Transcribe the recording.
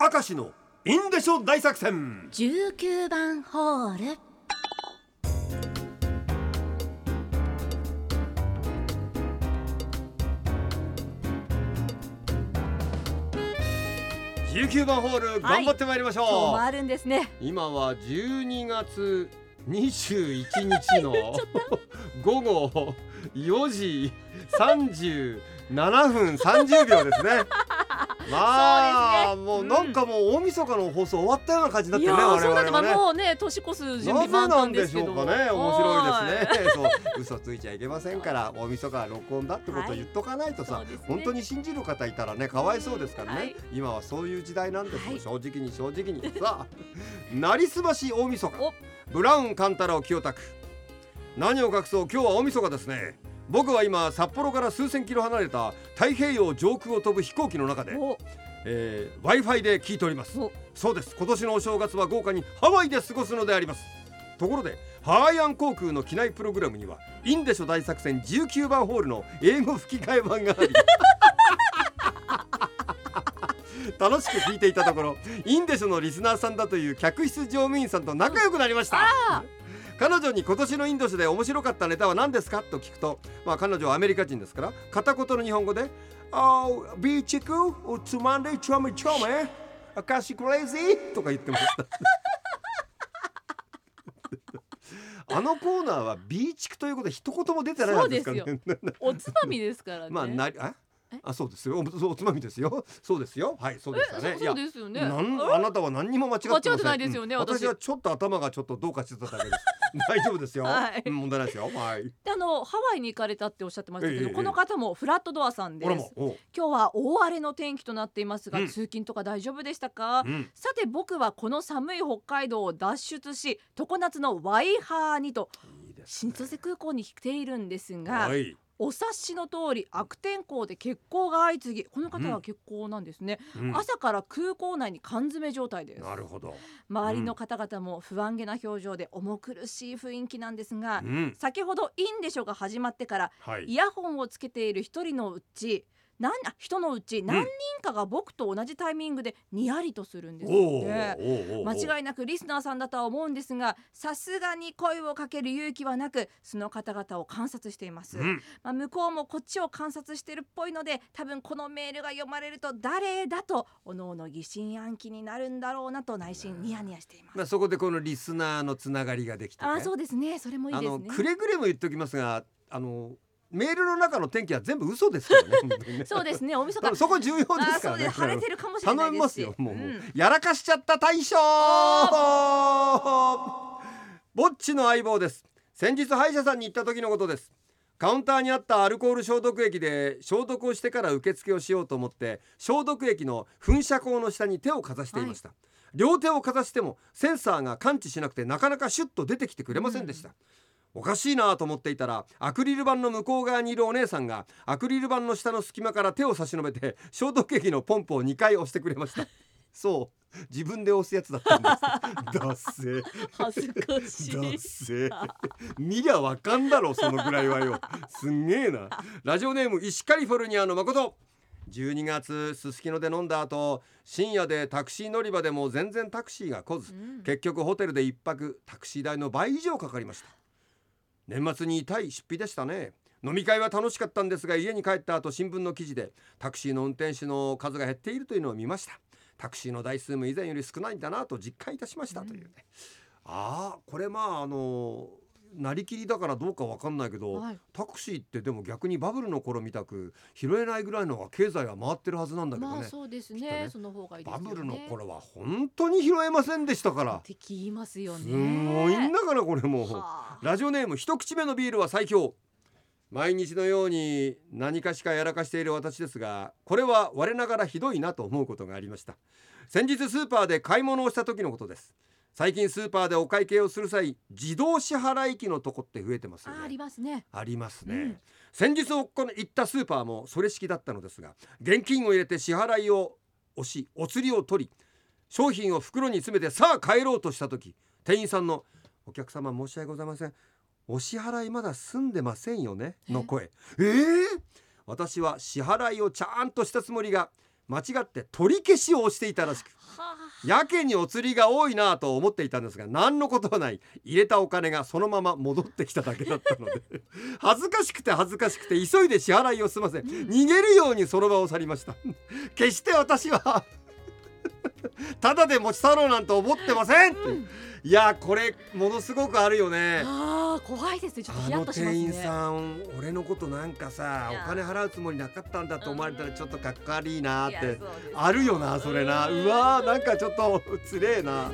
明石のインデショ大作戦。19番ホール。19番ホール頑張ってまいりましょう、今日もあるんですね。今は12月21日の 午後4時37分30秒ですね。まあ、ね。もうなんかもう大晦日の放送終わったような感じにいなってるね我々はね。もうね年越す準備なぜ万なんでし端ですけどょうかね。面白いですね。そう。嘘ついちゃいけませんから大晦日は録音だってことを言っとかないとさ、はい。ね。本当に信じる方いたらねかわいそうですからね、はい。今はそういう時代なんですよ、はい正直に正直にさあなりすまし大晦日。お。ブラウンカンタラを清田区何を隠そう今日は大晦日ですね僕は今札幌から数千キロ離れた太平洋上空を飛ぶ飛行機の中で、お。えー、Wi-Fi で聞いております。お。そうです。今年のお正月は豪華にハワイで過ごすのであります。ところでハワイアン航空の機内プログラムにはインデショ大作戦19番ホールの英語吹き替え版があり 楽しく聞いていたところインデショのリスナーさんだという客室乗務員さんと仲良くなりました、あ彼女に今年のインドショで面白かったネタは何ですか？と聞くと、まあ、彼女はアメリカ人ですから片言の日本語で「Oh, ビーチクウつまんでちょめちょめアカシクレイジー」とか言ってました。あのコーナーはビーチクということで一言も出てないはずですからね。おつまみですからね。まあなりあ？えあそうですよ。おつまみですよ。そうですよ。はいそうでしたね。えそうですよね。なんああなたは何にも間違ってないですよねうん。私。私はちょっと頭がちょっとどうかしてただけです。大丈夫ですよ、問題ないですよ。はい。であのハワイに行かれたっておっしゃってましたけど、ええこの方もフラットドアさんです。今日は大荒れの天気となっていますが、うん。通勤とか大丈夫でしたか、うん。さて僕はこの寒い北海道を脱出し常夏のワイハーにと新千歳空港に来ているんですが、はい、お察しの通り悪天候で欠航が相次ぎこの方は欠航なんですね、うん。朝から空港内に缶詰状態です。なるほど、周りの方々も不安げな表情で重苦しい雰囲気なんですが、うん、先ほどインデショが始まってからはい。イヤホンをつけている一人のうち何あ人のうち何人かが僕と同じタイミングでにやりとするんですって。間違いなくリスナーさんだとは思うんですがさすがに声をかける勇気はなくその方々を観察しています、うん。まあ、向こうもこっちを観察してるっぽいので多分このメールが読まれると誰だとおのおの疑心暗鬼になるんだろうなと内心ニヤニヤしています。まあそこでこのリスナーのつながりができて、ね、ああそうですね。それもいいあですね。のくれぐれも言っておきますがあのメールの中の天気は全部嘘ですからね。そうですね。おみそか。そこ重要ですからね。晴れてるかもしれない頼みますすよもう、んやらかしちゃった大将。ぼっちの相棒です。先日歯医者さんに行った時のことです。カウンターにあったアルコール消毒液で消毒をしてから受付をしようと思って消毒液の噴射口の下に手をかざしていました、両手をかざしてもセンサーが感知しなくてなかなかシュッと出てきてくれませんでした、おかしいなと思っていたらアクリル板の向こう側にいるお姉さんがアクリル板の下の隙間から手を差し伸べて消毒液のポンプを2回押してくれました。そう。自分で押すやつだったんです。だっせ見りゃわかんだろそのぐらいはよ。すんげえな。ラジオネーム石カリフォルニアの誠。12月すすきので飲んだ後深夜でタクシー乗り場でも全然タクシーが来ず、うん。結局ホテルで一泊タクシー代の倍以上かかりました年末に痛い出費でしたね。飲み会は楽しかったんですが家に帰った後新聞の記事でタクシーの運転手の数が減っているというのを見ました。タクシーの台数も以前より少ないんだなと実感いたしましたというね、ああこれまああのなりきりだからどうかわかんないけど、はい。タクシーってでも逆にバブルの頃みたく拾えないぐらいのが経済は回ってるはずなんだけどね,、まあそうですね。ね。その方がいいね。バブルの頃は本当に拾えませんでしたから。って聞きますよね。すごいんだからこれもう。はあ。ラジオネーム一口目のビールは最強。毎日のように何かしかやらかしている私ですがこれは我ながらひどいなと思うことがありました。先日スーパーで買い物をした時のことです最近スーパーでお会計をする際自動支払い機のとこって増えてますよね。あありますね。ありますね、うん。先日行ったスーパーもそれ式だったのですが現金を入れて支払いを押しお釣りを取り商品を袋に詰めてさあ帰ろうとした時店員さんの「お客様申し訳ございません。お支払いまだ済んでませんよね」の声。ええ私は支払いをちゃんとしたつもりが間違って取り消しを押していたらしくはやけにお釣りが多いなぁと思っていたんですが何のことはない。入れたお金がそのまま戻ってきただけだったので。恥ずかしくて恥ずかしくて急いで支払いを済ませ逃げるようにその場を去りました。決して私は ただで持ち去ろうなんて思ってません、う。ん。いやこれものすごくあるよねあー怖いですねちょっとヒあのヤッとしますね店員さん俺のことなんかさお金払うつもりなかったんだと思われたらちょっとかっこ悪いなーってあるよなそれな。うんうわーなんかちょっとつれえな。